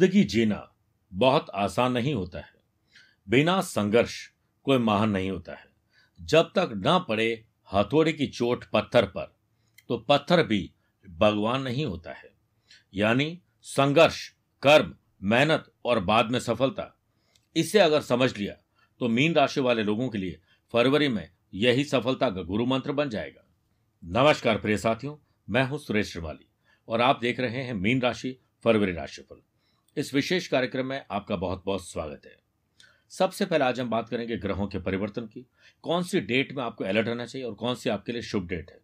ज़िंदगी जीना बहुत आसान नहीं होता है। बिना संघर्ष कोई महान नहीं होता है। जब तक न पड़े हथौड़े की चोट पत्थर पर तो पत्थर भी भगवान नहीं होता है। यानी संघर्ष, कर्म, मेहनत और बाद में सफलता, इसे अगर समझ लिया तो मीन राशि वाले लोगों के लिए फरवरी में यही सफलता का गुरु मंत्र बन जाएगा। नमस्कार प्रिय साथियों, मैं हूँ सुरेश श्रीवाली और आप देख रहे हैं मीन राशि, फरवरी राशिफल। इस विशेष कार्यक्रम में आपका बहुत बहुत स्वागत है। सबसे पहले आज हम बात करेंगे ग्रहों के परिवर्तन की। कौन सी डेट में आपको अलर्ट रहना चाहिए और कौन सी आपके लिए शुभ डेट है?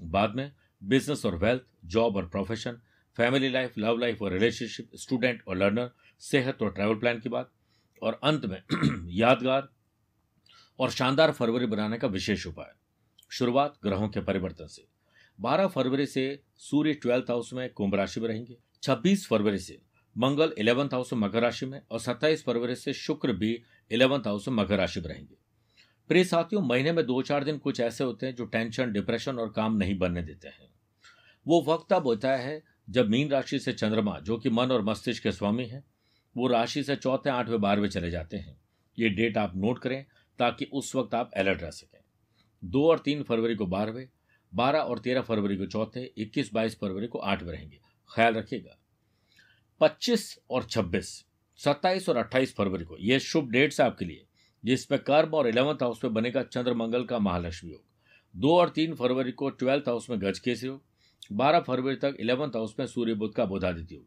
बाद में बिज़नेस और वेल्थ, जॉब और profession, family life, love life और रिलेशनशिप, स्टूडेंट और लर्नर, सेहत और ट्रैवल प्लान की बात। और अंत में यादगार और शानदार फरवरी बनाने का विशेष उपाय। शुरुआत ग्रहों के परिवर्तन से। 12 फरवरी से सूर्य ट्वेल्थ हाउस में कुंभ राशि में रहेंगे। 26 फरवरी से मंगल इलेवंथ हाउस मकर राशि में और 27 फरवरी से शुक्र भी इलेवंथ हाउस मकर राशि में रहेंगे। प्रिय साथियों, महीने में दो चार दिन कुछ ऐसे होते हैं जो टेंशन डिप्रेशन और काम नहीं बनने देते हैं। वो वक्त अब होता है जब मीन राशि से चंद्रमा, जो कि मन और मस्तिष्क के स्वामी हैं, वो राशि से चौथे, आठवें, बारहवें चले जाते हैं। ये डेट आप नोट करें ताकि उस वक्त आप अलर्ट रह सकें। दो और तीन फरवरी को बारहवें, बारह और तेरह फरवरी को चौथे, इक्कीस बाईस फरवरी को आठवें रहेंगे। ख्याल रखिएगा। पच्चीस और छब्बीस, सत्ताईस और अट्ठाईस फरवरी को। ये शुभ डेट्स आपके लिए, जिसमें कर्म और इलेवंथ हाउस में बनेगा चंद्र मंगल का महालक्ष्मी योग। दो और तीन फरवरी को ट्वेल्थ हाउस में गज केसरी योग। बारह फरवरी तक इलेवंथ हाउस में सूर्य बुद्ध का बोधादित्य योग।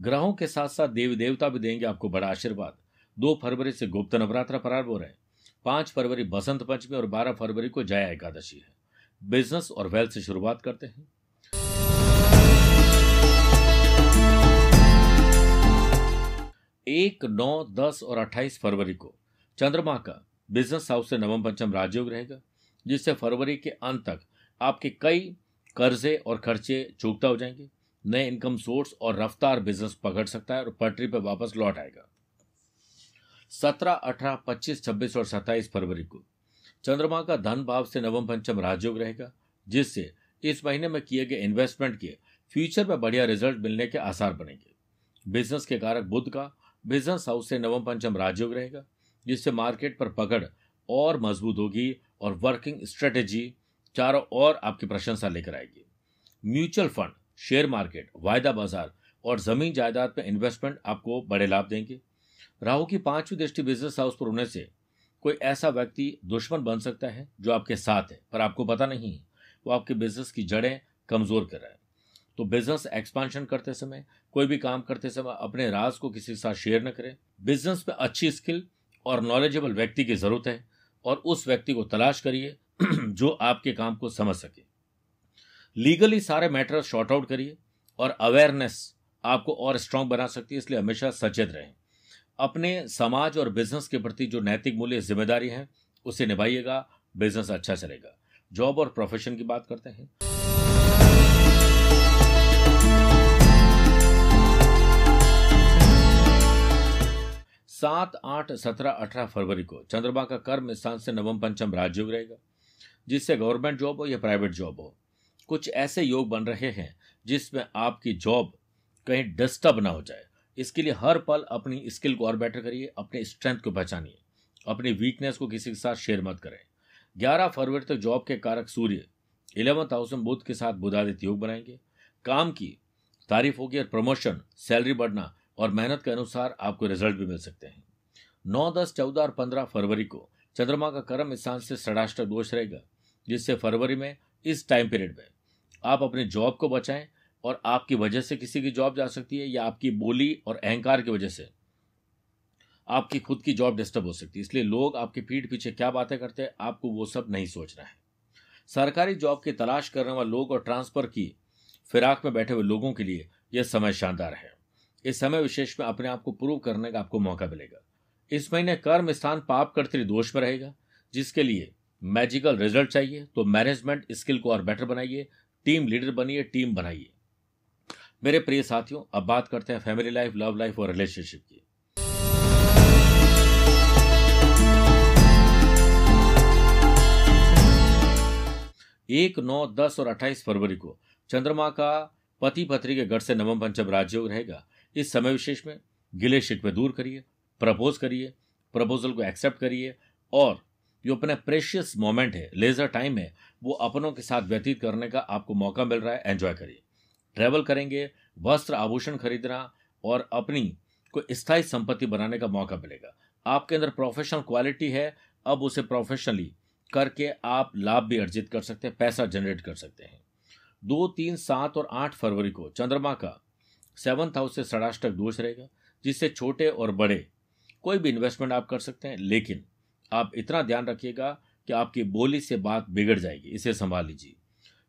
ग्रहों के साथ साथ देवी देवता भी देंगे आपको बड़ा आशीर्वाद। दो फरवरी से गुप्त नवरात्र प्रारंभ हो रहे हैं। पाँच फरवरी बसंत पंचमी और बारह फरवरी को जया एकादशी है। बिज़नेस और वेल्थ से शुरुआत करते हैं। एक, नौ, दस और अट्ठाईस फरवरी को चंद्रमा का बिज़नेस हाउस से नवम पंचम राजयोग रहेगा, जिससे फरवरी के अंत तक आपके कई कर्जे और खर्चे चूकता हो जाएँगे, नए इनकम सोर्स और रफ्तार बिज़नेस पकड़ सकता है और पटरी पर वापस लौट आएगा। सत्रह, अठारह, पच्चीस, छब्बीस और सत्ताईस फरवरी को चंद्रमा का धन भाव से नवम पंचम राजयोग रहेगा, जिससे इस महीने में किए गए इन्वेस्टमेंट के फ्यूचर में बढ़िया रिज़ल्ट मिलने के आसार बनेंगे। बिज़नेस के कारक बुद्ध का बिज़नेस हाउस से नवम पंचम राजयोग रहेगा, जिससे मार्केट पर पकड़ और मज़बूत होगी और वर्किंग स्ट्रेटेजी चारों ओर आपकी प्रशंसा लेकर आएगी। म्यूचुअल फंड, शेयर मार्केट, वायदा बाज़ार और ज़मीन जायदाद में इन्वेस्टमेंट आपको बड़े लाभ देंगे। राहु की पांचवी दृष्टि बिज़नेस हाउस पर होने से कोई ऐसा व्यक्ति दुश्मन बन सकता है जो आपके साथ है, पर आपको पता नहीं है। वो आपके बिज़नेस की जड़ें कमज़ोर कर रहा है। तो बिज़नेस एक्सपांशन करते समय, कोई भी काम करते समय अपने राज को किसी के साथ शेयर न करें। बिज़नेस में अच्छी स्किल और नॉलेजेबल व्यक्ति की ज़रूरत है और उस व्यक्ति को तलाश करिए जो आपके काम को समझ सके। लीगली सारे मैटर शॉर्ट आउट करिए और अवेयरनेस आपको और स्ट्रांग बना सकती है, इसलिए हमेशा सचेत रहें। अपने समाज और बिज़नेस के प्रति जो नैतिक मूल्य, ज़िम्मेदारी है, उसे निभाइएगा बिज़नेस अच्छा चलेगा। जॉब और प्रोफेशन की बात करते हैं। सात आठ सत्रह अठारह फरवरी को चंद्रमा का कर्म स्थान से नवम पंचम राजयोग रहेगा, जिससे गवर्नमेंट जॉब हो या प्राइवेट जॉब हो। कुछ ऐसे योग बन रहे हैं जिसमें आपकी जॉब कहीं डिस्टर्ब ना हो जाए। इसके लिए हर पल अपनी स्किल को और बेटर करिए, अपने स्ट्रेंथ को पहचानिए अपनी वीकनेस को किसी के साथ शेयर मत करें। 11 फरवरी तक जॉब के कारक सूर्य इलेवंथ हाउस में बुद्ध के साथ बुधादित्य योग बनाएँगे। काम की तारीफ़ होगी और प्रमोशन सैलरी बढ़ना और मेहनत के अनुसार आपको रिज़ल्ट भी मिल सकते हैं। नौ, दस, चौदह और पंद्रह फरवरी को चंद्रमा का कर्म स्थान से षडाष्टक दोष रहेगा, जिससे फरवरी में इस टाइम पीरियड में आप अपने जॉब को बचाएँ और आपकी वजह से किसी की जॉब जा सकती है या आपकी बोली और अहंकार की वजह से आपकी खुद की जॉब डिस्टर्ब हो सकती है। इसलिए लोग आपके पीठ पीछे क्या बातें करते हैं, आपको वो सब नहीं सोचना है। सरकारी जॉब की तलाश करने वाले लोग और ट्रांसफ़र की फिराक में बैठे हुए लोगों के लिए यह समय शानदार है। इस समय विशेष में अपने आप को प्रूव करने का आपको मौका मिलेगा। इस महीने कर्म स्थान पाप कर्तरी दोष में रहेगा, जिसके लिए मैजिकल रिज़ल्ट चाहिए तो मैनेजमेंट स्किल को और बेटर बनाइए टीम लीडर बनिए टीम बनाइए। मेरे प्रिय साथियों, अब बात करते हैं फैमिली लाइफ लव लाइफ और रिलेशनशिप की। एक, नौ, दस और अट्ठाईस फरवरी को चंद्रमा का पति पत्नी के गढ़ से नवम पंचम राजयोग रहेगा। इस समय विशेष में गिले शिकवे दूर करिए, प्रपोज करिए, प्रपोजल को एक्सेप्ट करिए और जो अपना प्रेशियस मोमेंट है लेजर टाइम है, वो अपनों के साथ व्यतीत करने का आपको मौका मिल रहा है एंजॉय करिए। ट्रैवल करेंगे, वस्त्र आभूषण खरीदना और अपनी कोई स्थायी संपत्ति बनाने का मौका मिलेगा। आपके अंदर प्रोफेशनल क्वालिटी है, अब उसे प्रोफेशनली करके आप लाभ भी अर्जित कर सकते हैं, पैसा जनरेट कर सकते हैं। दो, तीन, सात और आठ फरवरी को चंद्रमा का सेवंथ हाउस से षडाष्टक दोष रहेगा, जिससे छोटे और बड़े कोई भी इन्वेस्टमेंट आप कर सकते हैं, लेकिन आप इतना ध्यान रखिएगा कि आपकी बोली से बात बिगड़ जाएगी, इसे संभाल लीजिए।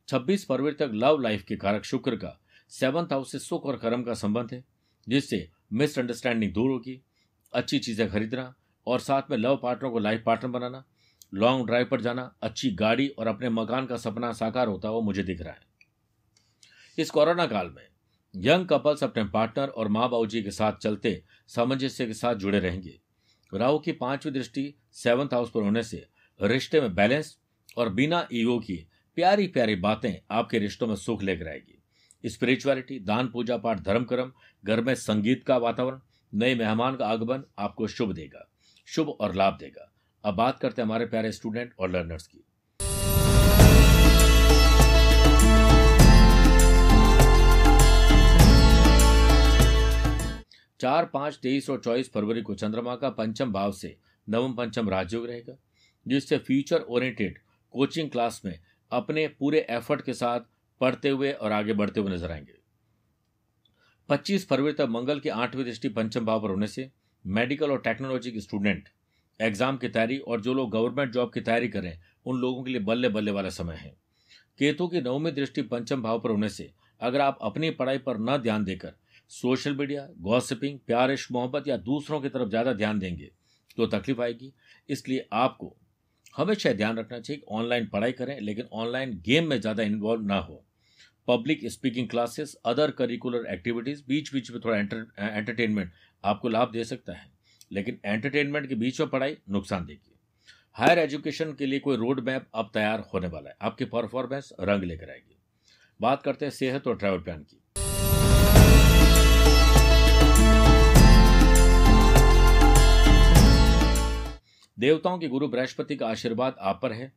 26 फरवरी तक लव लाइफ के कारक शुक्र का सेवंथ हाउस से सुख और कर्म का संबंध है, जिससे मिसअंडरस्टैंडिंग दूर होगी, अच्छी चीज़ें खरीदना और साथ में लव पार्टनर को लाइफ पार्टनर बनाना लॉन्ग ड्राइव पर जाना, अच्छी गाड़ी और अपने मकान का सपना साकार होता हुआ मुझे दिख रहा है। इस कोरोना काल में यंग कपल्स अपने पार्टनर और माँ बाबू जी के साथ चलते सामंजस्य के साथ जुड़े रहेंगे। राहु की पांचवी दृष्टि सेवंथ हाउस पर होने से रिश्ते में बैलेंस और बिना ईगो की प्यारी प्यारी बातें आपके रिश्तों में सुख लेकर आएगी। स्पिरिचुअलिटी, दान, पूजा पाठ, धर्म कर्म, घर में संगीत का वातावरण, नए मेहमान का आगमन आपको शुभ देगा, शुभ और लाभ देगा। अब बात करते हैं हमारे प्यारे स्टूडेंट और लर्नर्स की। चार पाँच तेईस और चौबीस फरवरी को चंद्रमा का पंचम भाव से नवम पंचम राजयोग रहेगा, जिससे फ्यूचर ओरिएंटेड कोचिंग क्लास में अपने पूरे एफर्ट के साथ पढ़ते हुए और आगे बढ़ते हुए नज़र आएँगे। 25 फरवरी तक मंगल की आठवीं दृष्टि पंचम भाव पर होने से मेडिकल और टेक्नोलॉजी के स्टूडेंट एग्ज़ाम की तैयारी और जो लोग गवर्नमेंट जॉब की तैयारी करें उन लोगों के लिए बल्ले बल्ले वाला समय है। केतु की नवमी दृष्टि पंचम भाव पर होने से अगर आप अपनी पढ़ाई पर न ध्यान देकर सोशल मीडिया, गॉसिपिंग प्यार इश्क मोहब्बत या दूसरों की तरफ़ ज़्यादा ध्यान देंगे तो तकलीफ़ आएगी। इसलिए आपको हमेशा ध्यान रखना चाहिए ऑनलाइन पढ़ाई करें, लेकिन ऑनलाइन गेम में ज़्यादा इन्वॉल्व ना हो। Public speaking classes other curricular activities बीच बीच में थोड़ा एंटरटेनमेंट आपको लाभ दे सकता है। लेकिन एंटरटेनमेंट के बीच में पढ़ाई नुकसान देगी हायर एजुकेशन के लिए कोई रोड मैप अब तैयार होने वाला है। आपकी परफॉर्मेंस रंग लेकर आएगी। बात करते हैं सेहत और ट्रैवल प्लान की। देवताओं के गुरु बृहस्पति का आशीर्वाद आप पर है,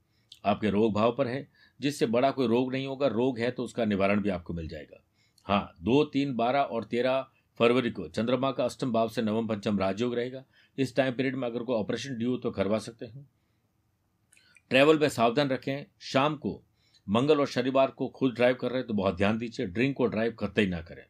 आपके रोग भाव पर है, जिससे बड़ा कोई रोग नहीं होगा, रोग है तो उसका निवारण भी आपको मिल जाएगा। हाँ दो, तीन, बारह और तेरह फरवरी को चंद्रमा का अष्टम भाव से नवम पंचम राजयोग रहेगा। इस टाइम पीरियड में अगर कोई ऑपरेशन ड्यू तो करवा सकते हैं। ट्रैवल में सावधान रखें। शाम को, मंगल और शनिवार को खुद ड्राइव कर रहे हैं तो बहुत ध्यान दीजिए। ड्रिंक को ड्राइव करते ही ना करें।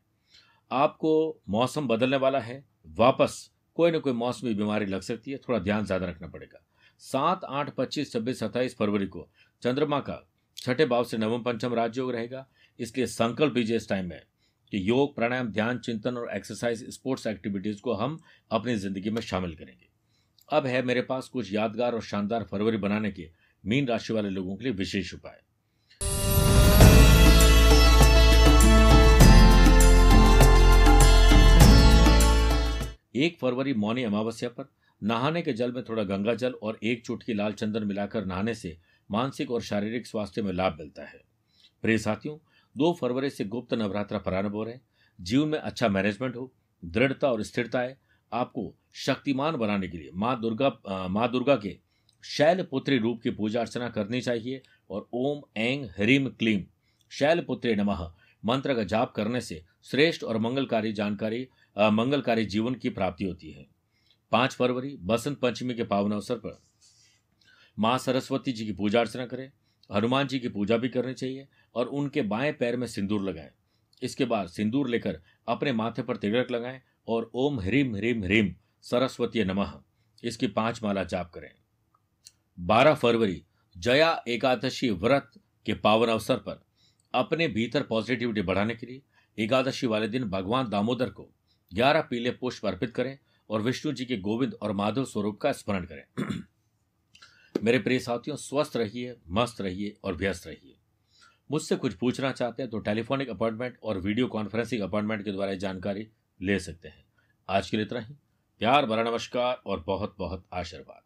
आपको मौसम बदलने वाला है। वापस कोई ना कोई मौसमी बीमारी लग सकती है, थोड़ा ध्यान ज़्यादा रखना पड़ेगा। सात, आठ, पच्चीस, छब्बीस, सत्ताईस फरवरी को चंद्रमा का छठे भाव से नवम पंचम राजयोग रहेगा। इसलिए संकल्प लीजिए इस टाइम में कि योग, प्राणायाम, ध्यान, चिंतन और एक्सरसाइज स्पोर्ट्स एक्टिविटीज़ को हम अपनी ज़िंदगी में शामिल करेंगे। अब है मेरे पास कुछ यादगार और शानदार फरवरी बनाने के मीन राशि वाले लोगों के लिए विशेष उपाय। एक फरवरी मौनी अमावस्या पर नहाने के जल में थोड़ा गंगा जल और एक चुटकी लाल चंदन मिलाकर नहाने से मानसिक और शारीरिक स्वास्थ्य में लाभ मिलता है। प्रिय साथियों, दो फरवरी से गुप्त नवरात्रा प्रारंभ हो रहे जीवन में अच्छा मैनेजमेंट हो, दृढ़ता और स्थिरता है आपको शक्तिमान बनाने के लिए माँ दुर्गा माँ दुर्गा के शैलपुत्री रूप की पूजा अर्चना करनी चाहिए और ओम एंग ह्रीम, क्लीम, शैल पुत्री नमः मंत्र का जाप करने से श्रेष्ठ और मंगलकारी जानकारी मंगलकारी जीवन की प्राप्ति होती है। पाँच फरवरी, बसंत पंचमी के पावन अवसर पर माँ सरस्वती जी की पूजा अर्चना करें, हनुमान जी की पूजा भी करनी चाहिए और उनके बाएँ पैर में सिंदूर लगाएँ। इसके बाद सिंदूर लेकर अपने माथे पर तिलक लगाएँ और ओम ह्रीम ह्रीम ह्रीम सरस्वती नमः। इसकी पाँच माला जाप करें। बारह फरवरी, जया एकादशी व्रत के पावन अवसर पर अपने भीतर पॉजिटिविटी बढ़ाने के लिए एकादशी वाले दिन भगवान दामोदर को ग्यारह पीले पुष्प अर्पित करें और विष्णु जी के गोविंद और माधव स्वरूप का स्मरण करें। मेरे प्रिय साथियों, स्वस्थ रहिए, मस्त रहिए और व्यस्त रहिए। मुझसे कुछ पूछना चाहते हैं तो टेलीफोनिक अपॉइंटमेंट और वीडियो कॉन्फ्रेंसिंग अपॉइंटमेंट के द्वारा जानकारी ले सकते हैं। आज के लिए इतना ही। प्यार भरा नमस्कार और बहुत बहुत आशीर्वाद।